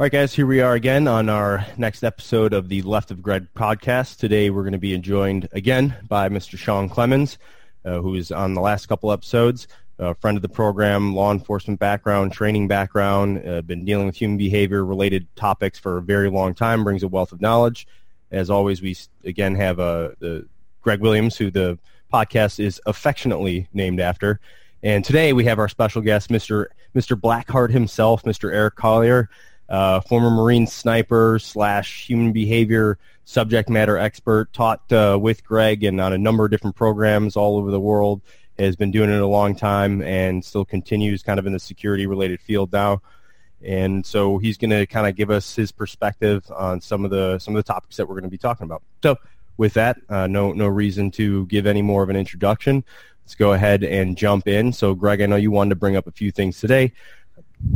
All right, guys, here we are again on our next episode of the Left of Greg podcast. Today we're going to be joined again by Mr. Shon Clemons, uh, who is on the last couple episodes, a friend of the program, law enforcement background, training background, uh, been dealing with human behavior related topics for a very long time, brings a wealth of knowledge. As always, we again have uh, the Greg Williams, who the podcast is affectionately named after. And today we have our special guest, Mr. Mr. Blackheart himself, Mr. Eric Collyer uh, former Marine sniper slash human behavior subject matter expert, taught uh, with Greg and on a number of different programs all over the world. Has been doing it a long time and still continues kind of in the security related field now. And so he's going to kind of give us his perspective on some of the some of the topics that we're going to be talking about. So with that, uh, no no reason to give any more of an introduction. Let's go ahead and jump in. So Greg, I know you wanted to bring up a few things today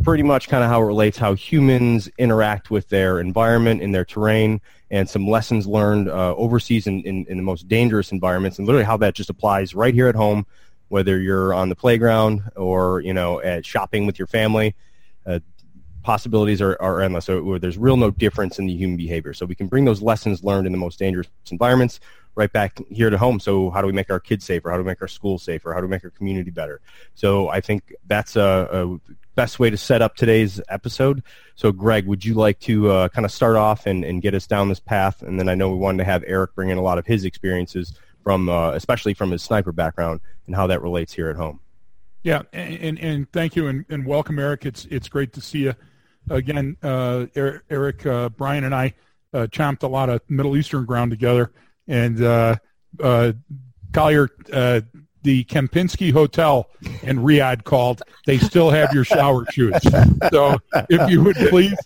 pretty much kind of how it relates how humans interact with their environment in their terrain and some lessons learned uh, overseas in, in, in, the most dangerous environments and literally how that just applies right here at home whether you're on the playground or you know at shopping with your family uh, possibilities are, are endless. So there's real no difference in the human behavior. So we can bring those lessons learned in the most dangerous environments right back here to home. So how do we make our kids safer? How do we make our schools safer? How do we make our community better? So I think that's a, a best way to set up today's episode. So Greg, would you like to uh, kind of start off and, and get us down this path? And then I know we wanted to have Eric bring in a lot of his experiences from, uh, especially from his sniper background and how that relates here at home. Yeah, and, and, thank you and, and welcome, Eric. It's it's great to see you again. Uh, Eric, uh, Brian, and I uh, chomped a lot of Middle Eastern ground together and uh, uh, Collyer, uh, the Kempinski Hotel in Riyadh called. They still have your shower shoes. So if you would please,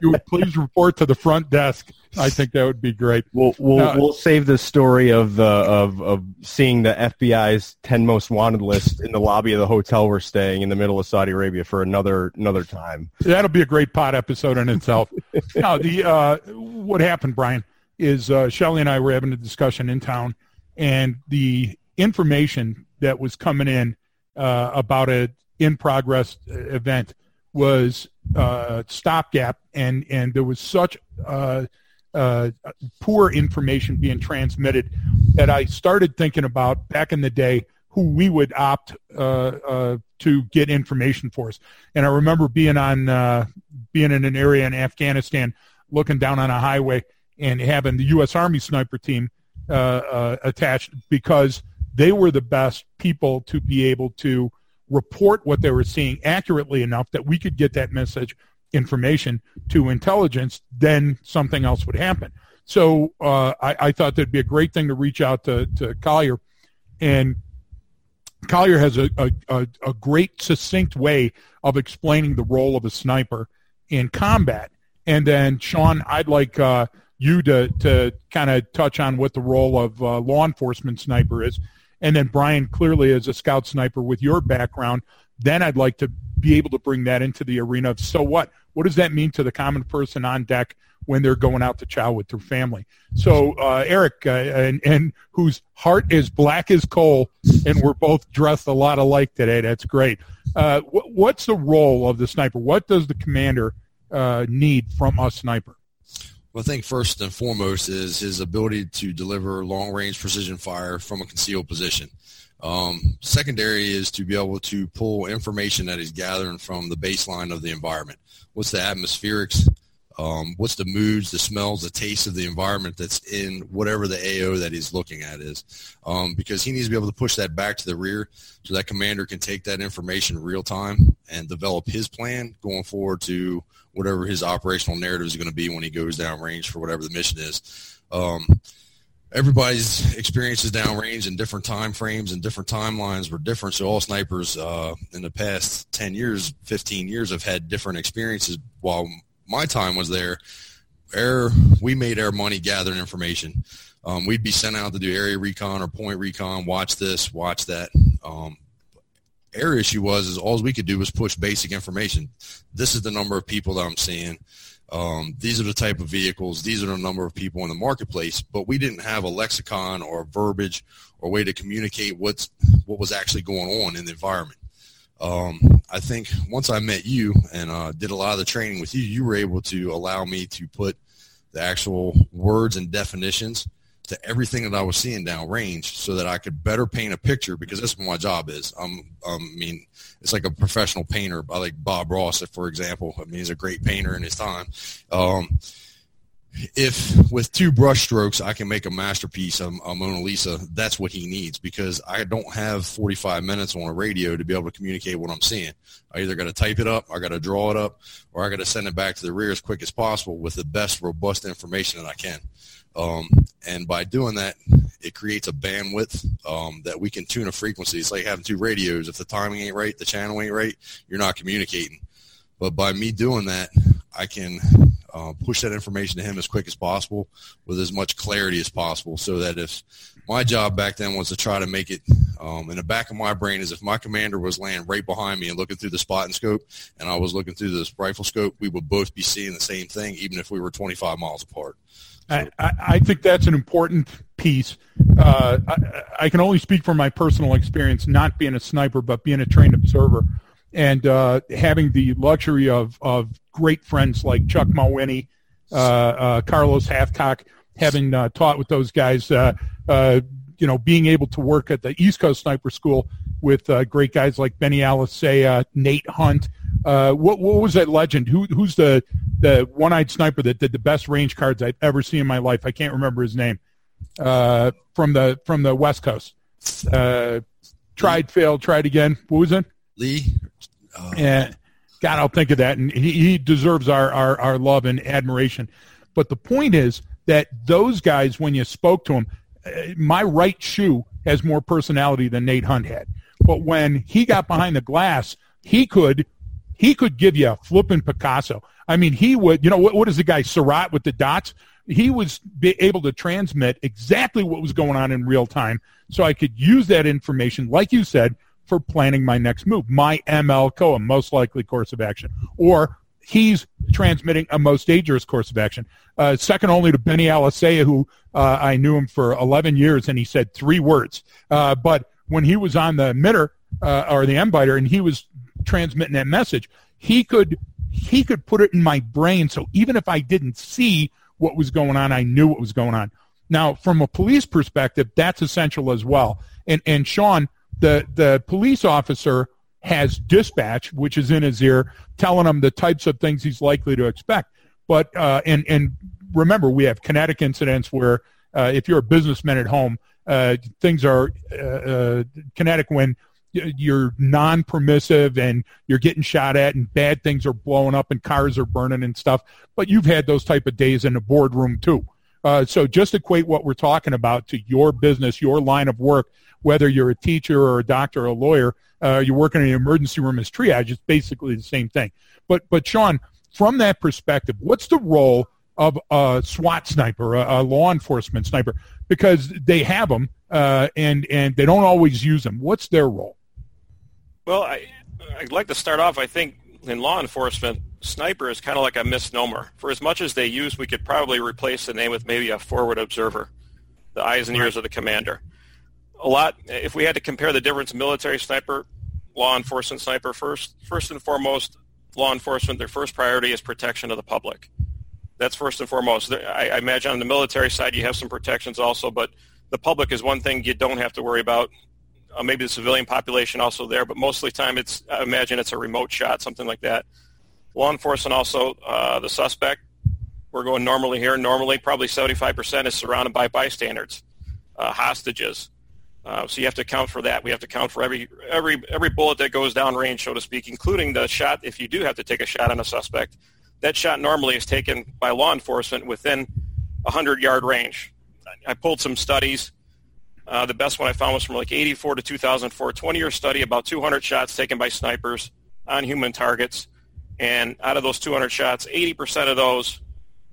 you would please report to the front desk. I think that would be great. We'll we'll, uh, we'll save the story of uh, of of seeing the FBI's ten most wanted list in the lobby of the hotel we're staying in the middle of Saudi Arabia for another another time. That'll be a great pot episode in itself. now the uh, what happened, Brian? Is uh, Shelly and I were having a discussion in town, and the information that was coming in uh, about a in progress event was uh, stopgap, and and there was such uh, uh, poor information being transmitted that I started thinking about back in the day who we would opt uh, uh, to get information for us. And I remember being on being in an area in Afghanistan, looking down on a highway, and having the U.S. Army sniper team uh, uh, attached because they were the best people to be able to report what they were seeing accurately enough that we could get that message information to intelligence, then something else would happen. So uh, I, I, thought that'd be a great thing to reach out to, to Collyer. And Collyer has a, a, a, great succinct way of explaining the role of a sniper in combat. And then, Shon, I'd like uh, you to to kind of touch on what the role of uh, law enforcement sniper is, and then Brian clearly as a scout sniper with your background. Then I'd like to be able to bring that into the arena of so what? What does that mean to the common person on deck when they're going out to chow with their family? So uh, Eric, uh, and, and whose heart is black as coal, and we're both dressed a lot alike today. That's great. Uh, wh- what's the role of the sniper? What does the commander uh, need from a sniper? Well, I think first and foremost is his ability to deliver long range precision fire from a concealed position. Um, secondary is to be able to pull information that he's gathering from the baseline of the environment. What's the atmospherics? Um, what's the moods, the smells, the taste of the environment that's in whatever the AO that he's looking at is. Um, because he needs to be able to push that back to the rear so that commander can take that information real time and develop his plan going forward to whatever his operational narrative is going to be when he goes downrange for whatever the mission is. Um, everybody's experiences downrange in different time frames and different timelines were different. So all snipers uh, in the past 10 years, 15 years have had different experiences. While my time was there, air we made our money gathering information. Um, we'd be sent out to do area recon or point recon, watch this, watch that. Um, air issue was is all we could do was push basic information. This is the number of people that I'm seeing. Um, these are the type of vehicles. These are the number of people in the marketplace. But we didn't have a lexicon or verbiage or way to communicate what's what was actually going on in the environment. Um, I think once I met you and uh, did a lot of the training with you, you were able to allow me to put the actual words and definitions to everything that I was seeing downrange so that I could better paint a picture because that's what my job is. I'm, um, I mean, it's like a professional painter. I like Bob Ross, for example. I mean, he's a great painter in his time. Um, if with two brush strokes I can make a masterpiece a Mona Lisa, that's what he needs because I don't have 45 minutes on a radio to be able to communicate what I'm seeing. I either got to type it up, I got to draw it up, or I got to send it back to the rear as quick as possible with the best robust information that I can. Um, and by doing that, it creates a bandwidth um, that we can tune a frequency. It's like having two radios. If the timing ain't right, the channel ain't right, you're not communicating. But by me doing that, I can uh, push that information to him as quick as possible with as much clarity as possible so that if my job back then was to try to make it um, in the back of my brain is if my commander was laying right behind me and looking through the spotting scope and I was looking through the rifle scope, we would both be seeing the same thing, even if we were 25 miles apart. I, I, think that's an important piece. Uh, I, I, can only speak from my personal experience, not being a sniper, but being a trained observer and uh, having the luxury of, of great friends like Chuck Mawhinney, uh, uh, Carlos Hathcock, having uh, taught with those guys, uh, uh, you know, being able to work at the East Coast Sniper School with great guys like Benny Alicea, Nate Hunt. what, what was that legend? Who, who's the, the one-eyed sniper that did the best range cards I've ever seen in my life? I can't remember his name. from the from the West Coast. tried, failed, tried again. What was it? Lee. Uh, and God, I'll think of that, and he, he deserves our, our, our love and admiration. But the point is that those guys, when you spoke to them, uh, my right shoe has more personality than Nate Hunt had. But when he got behind the glass, he could he could give you a flipping Picasso. I mean, he would. You know what? What is the guy Seurat with the dots? He was able to transmit exactly what was going on in real time, so I could use that information, like you said, for planning my next move, my ML COA, most likely course of action, or he's transmitting a most dangerous course of action. Uh, second only to Benny Alicea, who uh, I knew him for 11 years, and he said three words. Uh, but when he was on the emitter uh, or the MBITR, and he was transmitting that message, he could he could put it in my brain. So even if I didn't see what was going on, I knew what was going on. Now, from a police perspective, that's essential as well. And and Shon, the the police officer has dispatch, which is in his ear, telling him the types of things he's likely to expect. But uh, and and remember, we have kinetic incidents where uh, if you're a businessman at home, uh, things are uh, uh, kinetic when you're non-permissive and you're getting shot at and bad things are blowing up and cars are burning and stuff. But you've had those type of days in the boardroom too. Uh, so just equate what we're talking about to your business, your line of work, whether you're a teacher or a doctor or a lawyer, uh, you're working in an emergency room as triage, it's basically the same thing. But, but Shon, from that perspective, what's the role of a SWAT sniper, a, a law enforcement sniper? Because they have them uh, and, and they don't always use them. What's their role? Well, I, I'd like to start off, I think, in law enforcement, sniper is kind of like a misnomer. For as much as they use, we could probably replace the name with maybe a forward observer, the eyes and ears of the commander a lot. If we had to compare the difference, military sniper, law enforcement sniper, first first and foremost, law enforcement, their first priority is protection of the public. That's first and foremost. I, I imagine on the military side you have some protections also, but the public is one thing you don't have to worry about. Uh, maybe the civilian population also there, but most of the time it's I imagine it's a remote shot, something like that. Law enforcement also uh, the suspect. We're going normally here. Normally, probably 75% is surrounded by bystanders, uh, hostages, uh, so you have to account for that. We have to account for every every every bullet that goes down range, so to speak, including the shot. If you do have to take a shot on a suspect, that shot normally is taken by law enforcement within a hundred yard range. I pulled some studies. Uh, the best one I found was from like 84 to 2004, 20-year study, about 200 shots taken by snipers on human targets. And out of those 200 shots, 80% of those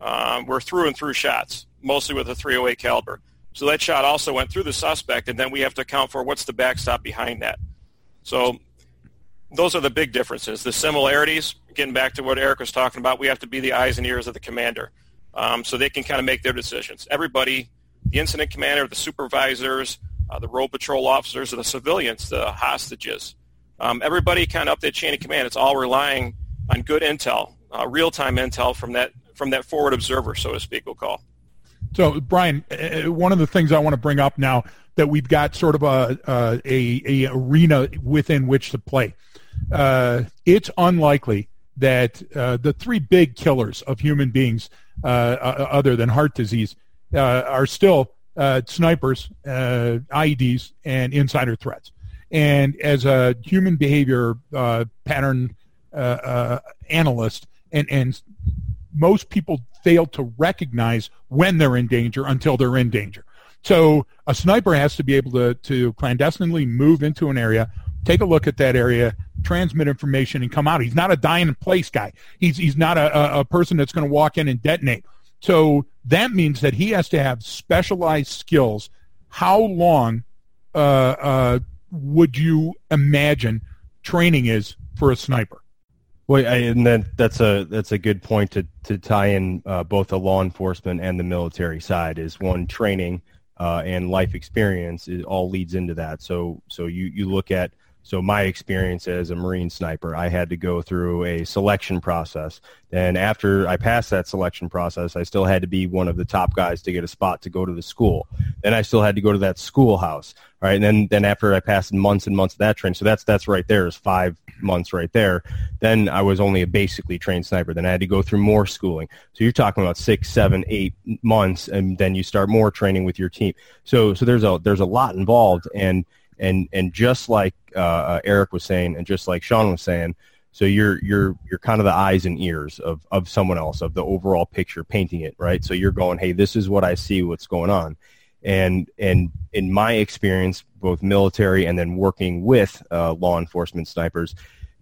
um, were through and through shots, mostly with a 308 caliber. So that shot also went through the suspect, and then we have to account for what's the backstop behind that. So those are the big differences. The similarities, getting back to what Eric was talking about, we have to be the eyes and ears of the commander um, so they can kind of make their decisions. Everybody, the incident commander, the supervisors, uh, the road patrol officers, the civilians, the hostages, Um, everybody kind of up that chain of command, it's all relying on good intel, uh, real-time intel from that from that forward observer, so to speak, we'll call. So, Brian, uh, one of the things I want to bring up now that we've got sort of a a, a arena within which to play. Uh, it's unlikely that uh, the three big killers of human beings, uh, uh other than heart disease, uh, are still uh, snipers, IEDs, and insider threats. And as a human behavior pattern analyst, and, and most people fail to recognize when they're in danger until they're in danger. So a sniper has to be able to, to clandestinely move into an area, take a look at that area, transmit information, and come out. He's not a dying in place guy. He's he's not a, a person that's going to walk in and detonate. So that means that he has to have specialized skills. How long uh, uh, would you imagine training is for a sniper? Well, I, and then that's a that's a good point to to tie in uh, both the law enforcement and the military side. Is one training uh, and life experience it all leads into that. So so you you look at so my experience as a Marine sniper, I had to go through a selection process. And after I passed that selection process, I still had to be one of the top guys to get a spot to go to the school. Then I still had to go to that schoolhouse, right? And then, then after I passed months and months of that training, so that's that's right there is five months right there. Then I was only a basically trained sniper. Then I had to go through more schooling. So you're talking about six, seven, eight months, and then you start more training with your team. So so there's a there's a lot involved, and and and just like uh, uh, Eric was saying, and just like Sean was saying, so you're you're you're kind of the eyes and ears of of someone else of the overall picture, painting it right. So you're going, hey, this is what I see, what's going on, and and in my experience, both military and then working with uh, law enforcement snipers,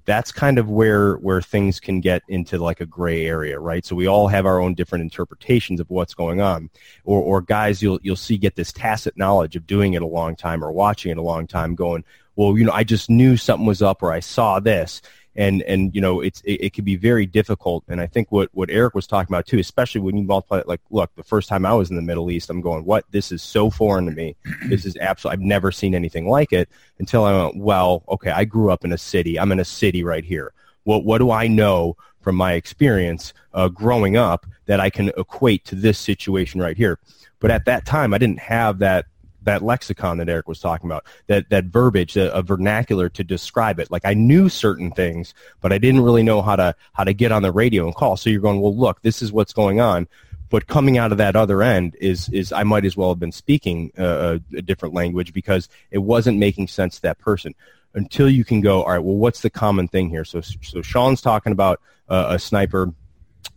that's kind of where where things can get into like a gray area, right? So we all have our own different interpretations of what's going on. Or or guys you'll you'll see get this tacit knowledge of doing it a long time or watching it a long time going, well, you know, I just knew something was up or I saw this and and you know it's it, it, can be very difficult. And i think what what eric was talking about too especially when you multiply it like look the first time i was in the middle east i'm going what? This is so foreign to me. This is absolutely i've never seen anything like it until i went well okay i grew up in a city. I'm in a city right here. What what do i know from my experience uh, growing up that i can equate to this situation right here? But at that time i didn't have that that lexicon that Eric was talking about, that that verbiage, a, a, vernacular to describe it. Like I knew certain things, but I didn't really know how to how to get on the radio and call. So you're going, well, look, this is what's going on. But coming out of that other end is is I might as well have been speaking a, a different language because it wasn't making sense to that person. Until you can go, all right, well, what's the common thing here? So so Shon's talking about uh, a sniper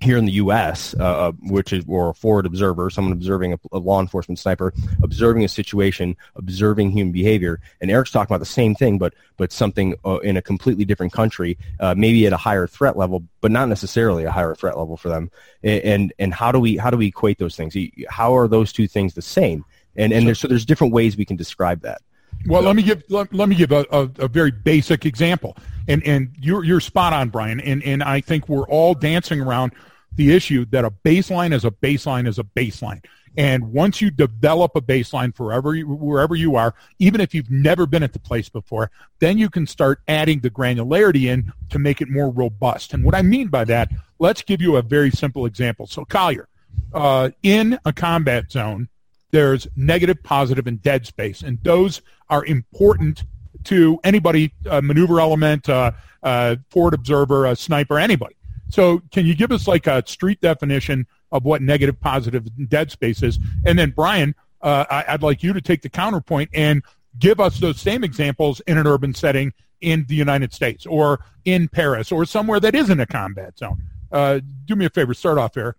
here in the U.S., uh, uh, which is or a forward observer, someone observing a, a, law enforcement sniper, observing a situation, observing human behavior, and Eric's talking about the same thing, but but something uh, in a completely different country, uh, maybe at a higher threat level, but not necessarily a higher threat level for them. And and, and how do we how do we equate those things? How are those two things the same? And and there's, so there's different ways we can describe that. Well, so. let me give let, let me give a, a, a, very basic example, and and you're you're spot on, Brian, and and I think we're all dancing around the issue that a baseline is a baseline is a baseline, and once you develop a baseline forever wherever you are, even if you've never been at the place before, then you can start adding the granularity in to make it more robust. And what I mean by that, let's give you a very simple example. So Collyer, uh, in a combat zone there's negative, positive, and dead space, and those are important to anybody, uh, maneuver element, uh, uh, forward observer, a sniper, anybody. So, can you give us like a street definition of what negative, positive, dead space is? And then, Brian, uh, I, would like you to take the counterpoint and give us those same examples in an urban setting in the United States or in Paris or somewhere that isn't a combat zone. Uh, do me a favor, start off, Eric.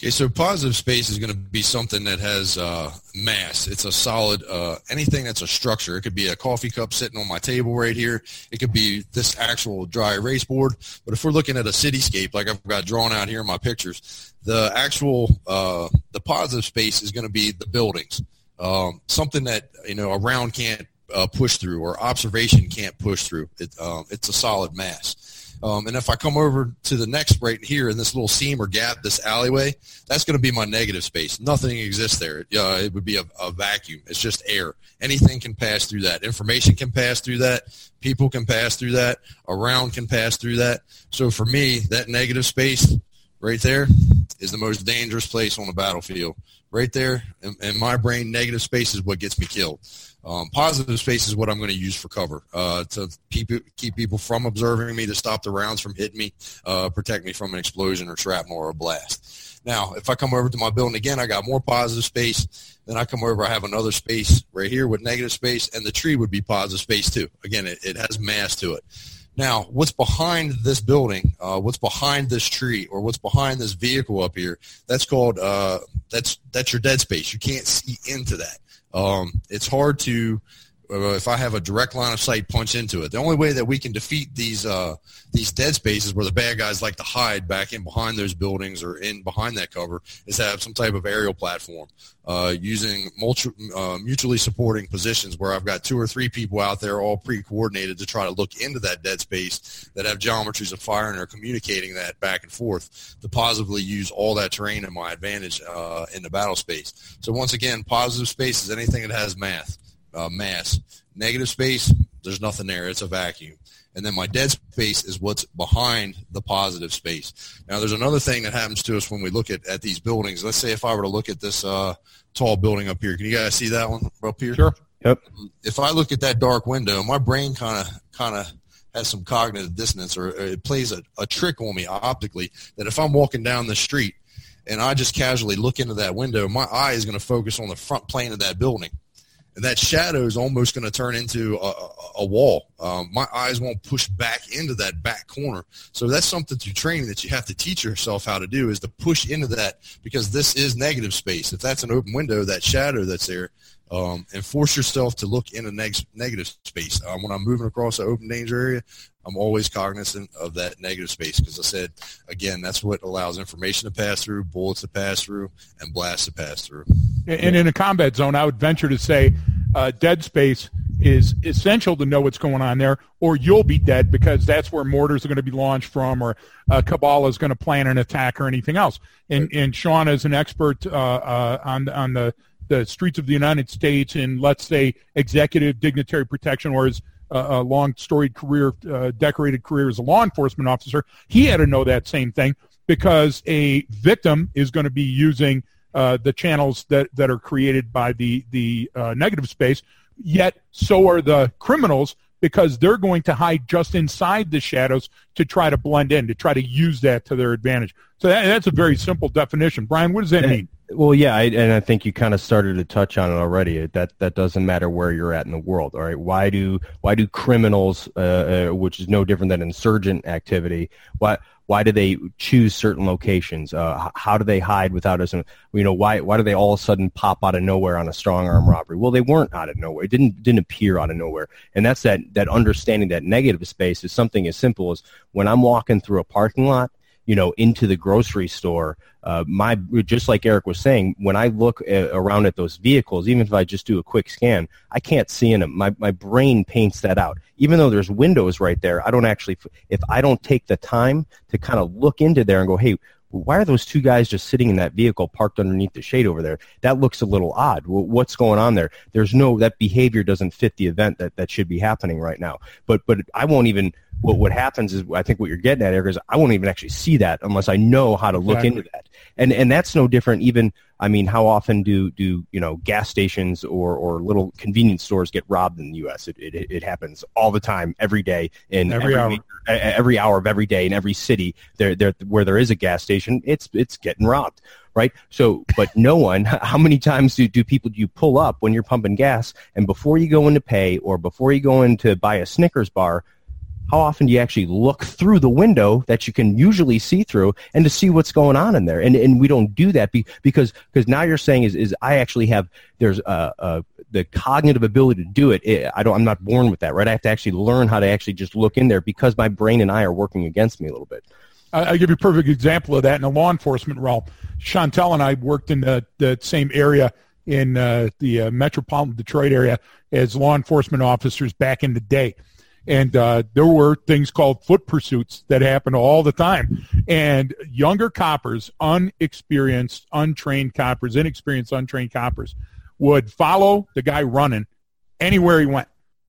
Okay, so positive space is going to be something that has uh, mass. It's a solid, uh, anything that's a structure. It could be a coffee cup sitting on my table right here. It could be this actual dry erase board. But if we're looking at a cityscape, like I've got drawn out here in my pictures, the actual, uh, the positive space is going to be the buildings. Um, something that, you know, a round can't uh, push through or observation can't push through. It, um, it's a solid mass. Um, and if I come over to the next right here in this little seam or gap, this alleyway, that's going to be my negative space. Nothing exists there. Uh, it would be a, a vacuum. It's just air. Anything can pass through that. Information can pass through that. People can pass through that. Around can pass through that. So for me, that negative space right there is the most dangerous place on the battlefield. Right there, in, in my brain, negative space is what gets me killed. Um, positive space is what I'm going to use for cover uh, to keep keep people from observing me, to stop the rounds from hitting me, uh, protect me from an explosion or shrapnel or a blast. Now, if I come over to my building again, I got more positive space. Then I come over, I have another space right here with negative space, and the tree would be positive space too. Again, it, it has mass to it. Now, what's behind this building, uh, what's behind this tree, or what's behind this vehicle up here? That's called uh, that's that's your dead space. You can't see into that. Um, it's hard to if I have a direct line of sight punch into it. The only way that we can defeat these uh, these dead spaces where the bad guys like to hide back in behind those buildings or in behind that cover is have some type of aerial platform uh, using multi, uh, mutually supporting positions where I've got two or three people out there all pre-coordinated to try to look into that dead space that have geometries of fire and are communicating that back and forth to positively use all that terrain in my advantage uh, in the battle space. So once again, positive space is anything that has math uh, mass. Negative space, there's nothing there. It's a vacuum. And then my dead space is what's behind the positive space. Now, there's another thing that happens to us when we look at, at these buildings. Let's say if I were to look at this uh, tall building up here. Can you guys see that one up here? Sure. Yep. If I look at that dark window, my brain kind of kind of has some cognitive dissonance or it plays a, a trick on me optically that if I'm walking down the street and I just casually look into that window, my eye is going to focus on the front plane of that building and that shadow is almost going to turn into a, a wall. Um, my eyes won't push back into that back corner. So that's something through training that you have to teach yourself how to do is to push into that because this is negative space. If that's an open window, that shadow that's there, um, and force yourself to look in a neg- negative space. Um, when I'm moving across an open danger area, I'm always cognizant of that negative space because I said, again, that's what allows information to pass through, bullets to pass through, and blasts to pass through. And in a combat zone, I would venture to say uh, dead space is essential to know what's going on there, or you'll be dead because that's where mortars are going to be launched from, or uh, Kabbalah is going to plan an attack, or anything else. And, and Shon, is an expert uh, uh, on on the the streets of the United States in, let's say, executive dignitary protection, or uh, a long storied career, uh, decorated career as a law enforcement officer, he had to know that same thing because a victim is going to be using uh, the channels that, that are created by the, the uh, negative space, yet so are the criminals because they're going to hide just inside the shadows to try to blend in, to try to use that to their advantage. So that, that's a very simple definition. Brian, what does that mean? Well, yeah, I, and I think you kind of started to touch on it already. That that doesn't matter where you're at in the world. All right, why do why do criminals, uh, uh, which is no different than insurgent activity, why why do they choose certain locations? Uh, how do they hide without us? You know, why why do they all of a sudden pop out of nowhere on a strong arm robbery? Well, they weren't out of nowhere. It didn't didn't appear out of nowhere. And that's that that understanding that negative space is something as simple as when I'm walking through a parking lot you know, into the grocery store. Uh, my just like Eric was saying, when I look around at those vehicles, even if I just do a quick scan, I can't see in them. My my brain paints that out. Even though there's windows right there, I don't actually. If I don't take the time to kind of look into there and go, hey, why are those two guys just sitting in that vehicle parked underneath the shade over there? That looks a little odd. What's going on there? There's no that behavior doesn't fit the event that that should be happening right now. But but I won't even what what happens is I think what you're getting at, Eric, is I won't even actually see that unless I know how to look into that. And and that's no different. Even I mean, how often do do you know gas stations or or little convenience stores get robbed in the U.S.? It it, it happens all the time, every day, in every, every hour. Week, every hour of every day in every city. There there where there is a gas station, it's it's getting robbed right? So, but no one, how many times do, do people, do you pull up when you're pumping gas and before you go in to pay or before you go in to buy a Snickers bar, how often do you actually look through the window that you can usually see through and to see what's going on in there? And and we don't do that be, because because now you're saying is is I actually have there's a, a the cognitive ability to do it. I don't. I'm not born with that, right? I have to actually learn how to actually just look in there because my brain and I are working against me a little bit. I'll give you a perfect example of that in the law enforcement realm. Chantel and I worked in the, the same area in uh, the uh, metropolitan Detroit area as law enforcement officers back in the day And uh, there were things called foot pursuits that happened all the time. And younger coppers, unexperienced, untrained coppers, inexperienced, untrained coppers, would follow the guy running anywhere he went.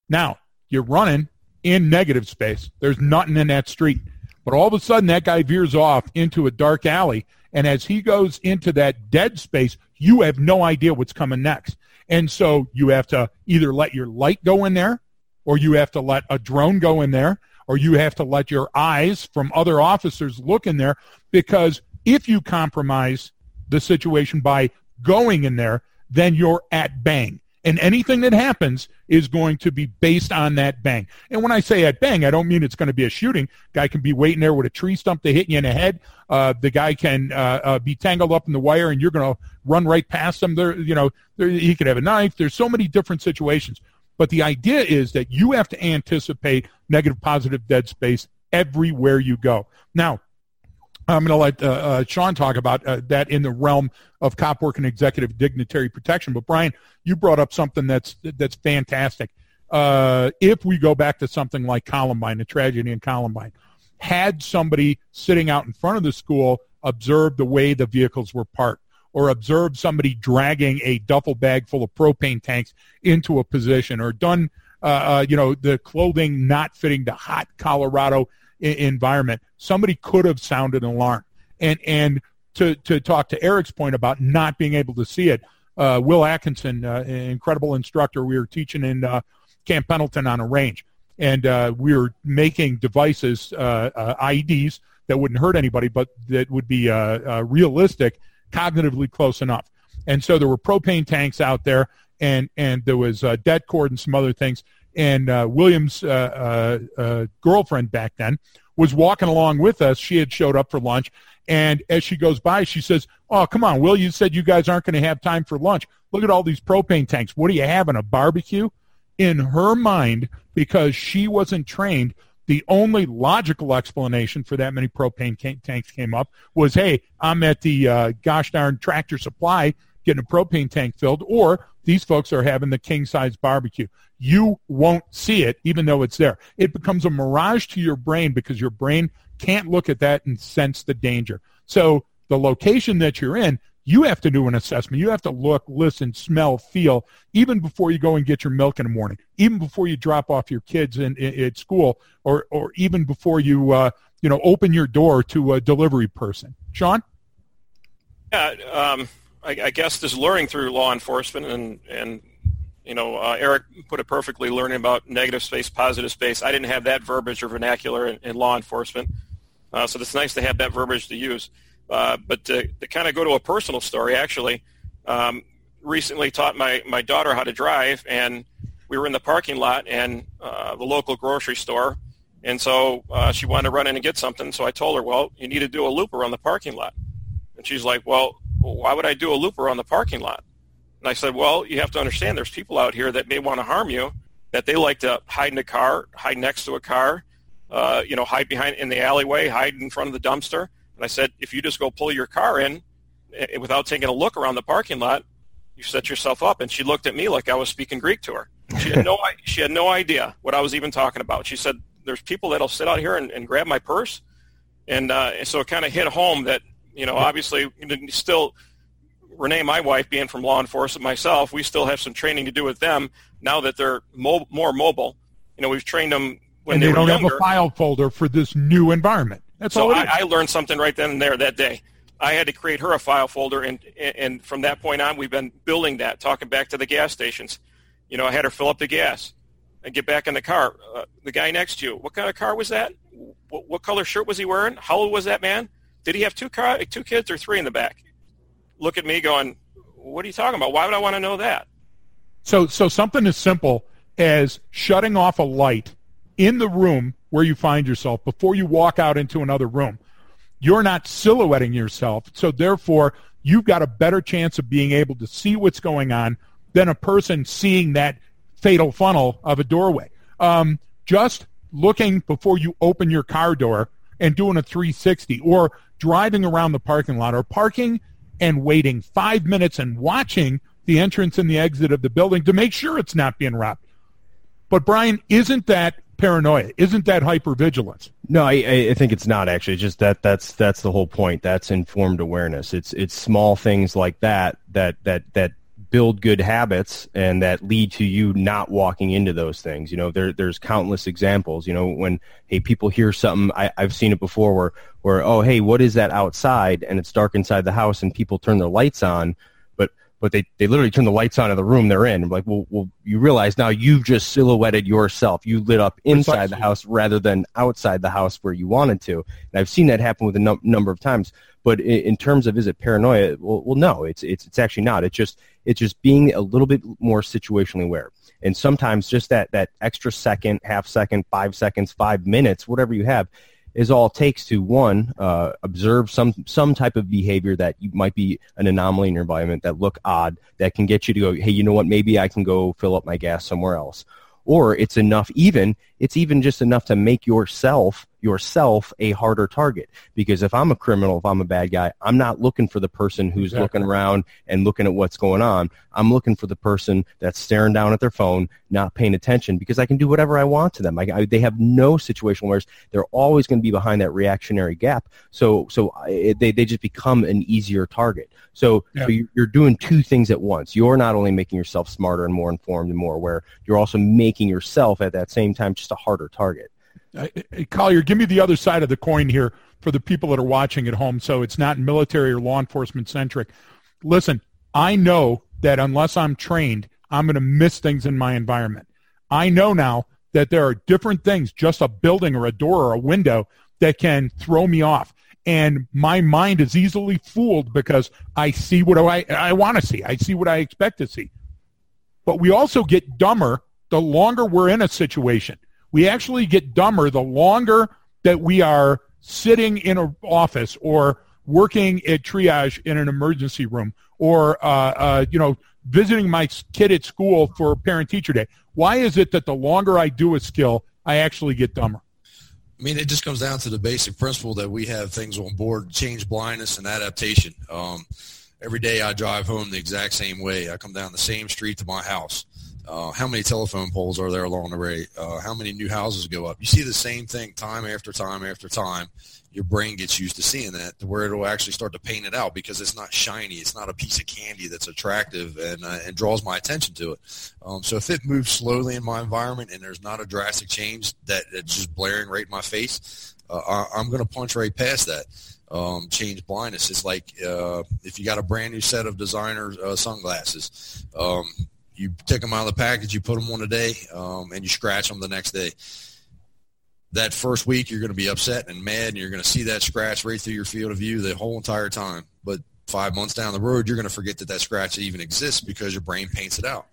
Now, you're running in negative space. There's nothing in that street. But all of a sudden, that guy veers off into a dark alley. And as he goes into that dead space, you have no idea what's coming next. And so you have to either let your light go in there or you have to let a drone go in there, or you have to let your eyes from other officers look in there, because if you compromise the situation by going in there, then you're at bang. And anything that happens is going to be based on that bang. And when I say at bang, I don't mean it's going to be a shooting. Guy can be waiting there with a tree stump to hit you in the head. Uh, the guy can uh, uh, be tangled up in the wire, and you're going to run right past him. There, you know, there, he could have a knife. There's so many different situations. But the idea is that you have to anticipate negative, positive dead space everywhere you go. Now, I'm going to let uh, uh, Shon talk about uh, that in the realm of cop work and executive dignitary protection. But Brian, you brought up something that's that's fantastic. Uh, if we go back to something like Columbine, the tragedy in Columbine, had somebody sitting out in front of the school observed the way the vehicles were parked, or observed somebody dragging a duffel bag full of propane tanks into a position or done, uh, uh, you know, the clothing not fitting the hot Colorado I- environment, somebody could have sounded an alarm. And, and to, to talk to Eric's point about not being able to see it, uh, Will Atkinson, uh, incredible instructor, we were teaching in uh, Camp Pendleton on a range. And uh, we were making devices, IEDs, that wouldn't hurt anybody, but that would be realistic cognitively close enough. And so there were propane tanks out there, and and there was uh, det cord and some other things. And uh, William's uh, uh, uh, girlfriend back then was walking along with us. She had showed up for lunch, and as she goes by, she says, "Oh, come on, Will! You said you guys aren't going to have time for lunch. Look at all these propane tanks. What are you having? A barbecue?" In her mind, because she wasn't trained, the only logical explanation for that many propane tanks came up was, hey, I'm at the uh, gosh darn tractor supply getting a propane tank filled, or these folks are having the king size barbecue. You won't see it, even though it's there. It becomes a mirage to your brain because your brain can't look at that and sense the danger. So the location that you're in, you have to do an assessment. You have to look, listen, smell, feel, even before you go and get your milk in the morning, even before you drop off your kids in, in at school, or or even before you uh, you know open your door to a delivery person. Shon. Yeah, um, I, I, guess this learning through law enforcement and and you know uh, Eric put it perfectly. Learning about negative space, positive space. I didn't have that verbiage or vernacular in, in law enforcement, uh, so it's nice to have that verbiage to use. Uh, but to, to kind of go to a personal story, actually, um, recently taught my, my daughter how to drive, and we were in the parking lot and uh, the local grocery store, and so uh, she wanted to run in and get something. So I told her, well, you need to do a loop around the parking lot. And she's like, well, why would I do a loop around the parking lot? And I said, well, you have to understand there's people out here that may want to harm you, that they like to hide in a car, hide next to a car, uh, you know, hide behind in the alleyway, hide in front of the dumpster. And I said, if you just go pull your car in eh, without taking a look around the parking lot, you set yourself up. And she looked at me like I was speaking Greek to her. She had no, she had no idea what I was even talking about. She said, there's people that'll sit out here and, and grab my purse. And, uh, and so it kind of hit home that, you know, obviously still Renee, my wife, being from law enforcement myself, we still have some training to do with them now that they're mo- more mobile. You know, we've trained them when and they, they don't younger. have a file folder for this new environment. That's so all I, I, learned something right then and there that day. I had to create her a file folder, and and from that point on, we've been building that. Talking back to the gas stations, you know, I had her fill up the gas and get back in the car. Uh, the guy next to you, what kind of car was that? What, what, color shirt was he wearing? How old was that man? Did he have two car, two kids or three in the back? Look at me, going, what are you talking about? Why would I want to know that? So, so something as simple as shutting off a light in the room where you find yourself before you walk out into another room. You're not silhouetting yourself, so therefore you've got a better chance of being able to see what's going on than a person seeing that fatal funnel of a doorway. Um, just looking before you open your car door and doing a 360 or driving around the parking lot or parking and waiting five minutes and watching the entrance and the exit of the building to make sure it's not being robbed. But Brian, isn't that paranoia? Isn't that hypervigilance? No, I, I think it's not actually. It's just that that's that's the whole point. That's informed awareness. It's it's small things like that that that that build good habits and that lead to you not walking into those things. You know, there, there's countless examples. You know, when hey people hear something, I, I've seen it before where where oh hey what is that outside and it's dark inside the house and people turn their lights on, but they, they literally turn the lights on in the room they're in. I'm like, well, well, you realize now you've just silhouetted yourself. You lit up inside Precisely. the house rather than outside the house where you wanted to. And I've seen that happen with a num- number of times. But in, in, terms of is it paranoia? Well, well, no, it's it's it's actually not. It's just it's just being a little bit more situationally aware. And sometimes just that that extra second, half second, five seconds, five minutes, whatever you have, is all it takes to one uh, observe some some type of behavior that you might be an anomaly in your environment that look odd that can get you to go hey you know what? Maybe i can go fill up my gas somewhere else. Or it's enough even it's even just enough to make yourself yourself a harder target. Because if I'm a criminal, if I'm a bad guy, I'm not looking for the person who's exactly. looking around and looking at what's going on. I'm looking for the person that's staring down at their phone, not paying attention, because I can do whatever I want to them. I, I, they have no situational awareness. They're always going to be behind that reactionary gap. So, so I, they, they just become an easier target. So, yeah. so you're doing two things at once. You're not only making yourself smarter and more informed and more aware, you're also making yourself at that same time just a harder target. Hey, Collyer, give me the other side of the coin here for the people that are watching at home so it's not military or law enforcement centric. Listen, I know that unless I'm trained, I'm going to miss things in my environment. I know now that there are different things, just a building or a door or a window, that can throw me off. And my mind is easily fooled because I see what I, I want to see. I see what I expect to see. But we also get dumber the longer we're in a situation we actually get dumber the longer that we are sitting in an office or working at triage in an emergency room or uh, uh, you know visiting my kid at school for parent teacher day why is it that the longer i do a skill i actually get dumber I mean, it just comes down to the basic principle that we have things on board, change blindness and adaptation. Um, every day I drive home the exact same way. I come down the same street to my house. Uh, how many telephone poles are there along the way? Uh, how many new houses go up? You see the same thing time after time after time. Your brain gets used to seeing that to where it'll actually start to paint it out because it's not shiny. It's not a piece of candy that's attractive and, uh, and draws my attention to it. Um, so if it moves slowly in my environment and there's not a drastic change that, it's just blaring right in my face, uh, I, I'm going to punch right past that. Um, change blindness. It's like uh, if you got a brand new set of designer uh, sunglasses. Um, you take them out of the package, you put them on a day, um, and you scratch them the next day. That first week, you're going to be upset and mad, and you're going to see that scratch right through your field of view the whole entire time. But five months down the road, you're going to forget that that scratch even exists because your brain paints it out.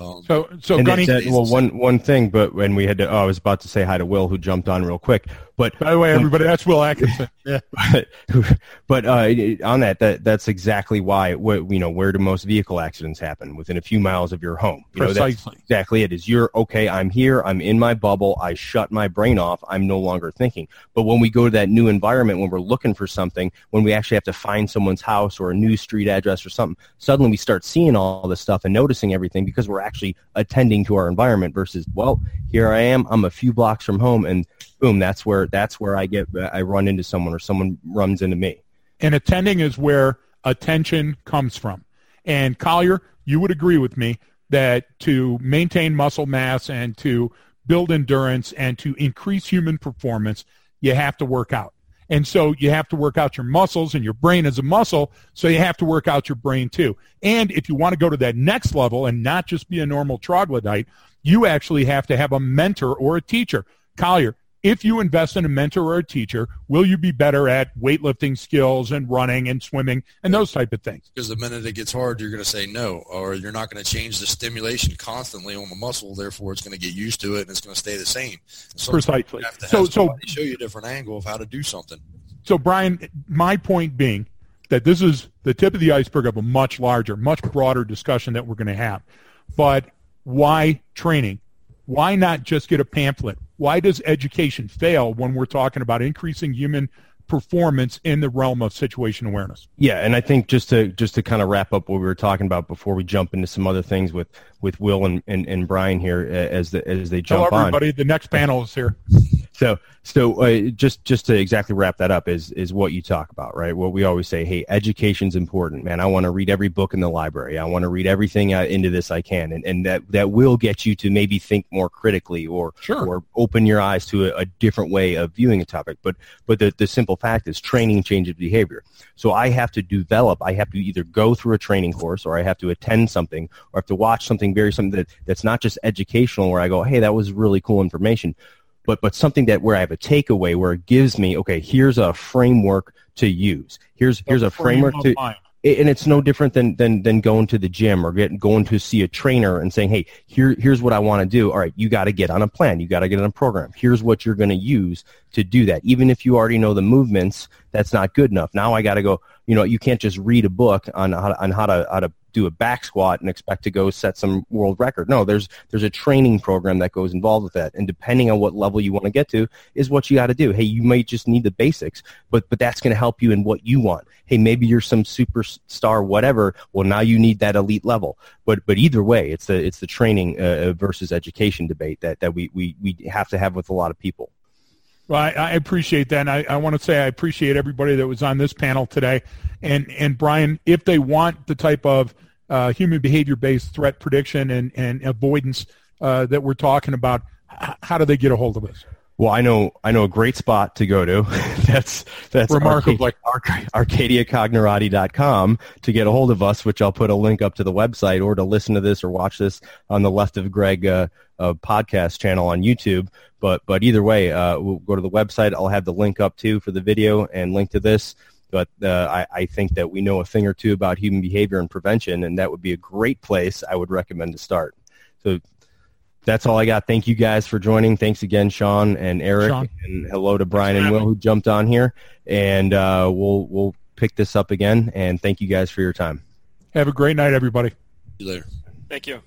Um, so, so Gunny, said, well, one one thing, but when we had to, oh, I was about to say hi to Will, who jumped on real quick. But by the way, everybody, that's Will Atkinson. yeah. But, but uh, on that, that that's exactly why. What, you know, where do most vehicle accidents happen? Within a few miles of your home. You Precisely. Know, that's exactly it. Is you're okay? I'm here. I'm in my bubble. I shut my brain off. I'm no longer thinking. But when we go to that new environment, when we're looking for something, when we actually have to find someone's house or a new street address or something, suddenly we start seeing all this stuff and noticing everything because we're actually attending to our environment. Versus, well, here I am. I'm a few blocks from home, and boom, that's where that's where I get I run into someone or someone runs into me. And attending is where attention comes from. And Collyer, you would agree with me that to maintain muscle mass and to build endurance and to increase human performance, you have to work out. And so you have to work out your muscles and your brain is a muscle. So you have to work out your brain too. And if you want to go to that next level and not just be a normal troglodyte, you actually have to have a mentor or a teacher. Collyer, if you invest in a mentor or a teacher, will you be better at weightlifting skills and running and swimming and those type of things? Because the minute it gets hard, you're going to say no, or you're not going to change the stimulation constantly on the muscle. Therefore, it's going to get used to it and it's going to stay the same. So Precisely. so, so show you a different angle of how to do something. So, Brian, my point being that this is the tip of the iceberg of a much larger, much broader discussion that we're going to have. But why training? Why not just get a pamphlet? Why does education fail when we're talking about increasing human performance in the realm of situation awareness. Yeah, and I think just to just to kind of wrap up what we were talking about before we jump into some other things with with Will and, and, and Brian here as the, as they jump Hello, everybody. on. The next panel is here. So so uh, just just to exactly wrap that up is is what you talk about, right? What we always say, hey, education's important, man. I want to read every book in the library. I want to read everything uh, into this I can, and and that that will get you to maybe think more critically or Sure. or open your eyes to a, a different way of viewing a topic. But but the the simple fact is training changes behavior. So I have to develop. I have to either go through a training course or I have to attend something or I have to watch something very something that that's not just educational where I go, hey, that was really cool information but but something that where I have a takeaway where it gives me okay, here's a framework to use. Here's here's a framework to mind. And it's no different than than than going to the gym or getting going to see a trainer and saying, "Hey, here here's what I want to do." All right, you got to get on a plan. You got to get on a program. Here's what you're going to use to do that. Even if you already know the movements, that's not good enough. Now I got to go. You know, you can't just read a book on how to, on how to how to do a back squat and expect to go set some world record. No, there's there's a training program that goes involved with that, and depending on what level you want to get to, is what you got to do. Hey, you might just need the basics, but but that's going to help you in what you want. Hey, maybe you're some superstar, whatever. Well, now you need that elite level. But but either way, it's the it's the training uh, versus education debate that that we we we have to have with a lot of people. Well, I, I appreciate that. And I, I want to say I appreciate everybody that was on this panel today. And and Brian, if they want the type of uh, human behavior based threat prediction and, and avoidance uh, that we're talking about, h- how do they get a hold of us? Well, I know I know a great spot to go to. that's that's Remarkably. Arca- ArcadiaCognerati.com to get a hold of us, which I'll put a link up to the website or to listen to this or watch this on the Left of Greg uh, uh, podcast channel on YouTube. But but either way, uh, we'll go to the website. I'll have the link up too for the video and link to this. But uh, I, I think that we know a thing or two about human behavior and prevention, and that would be a great place I would recommend to start. So that's all I got. Thank you guys for joining. Thanks again, Shon and Eric, Shon. and hello to Brian and Will who jumped on here. And uh, we'll we'll pick this up again. And thank you guys for your time. Have a great night, everybody. See you later. Thank you.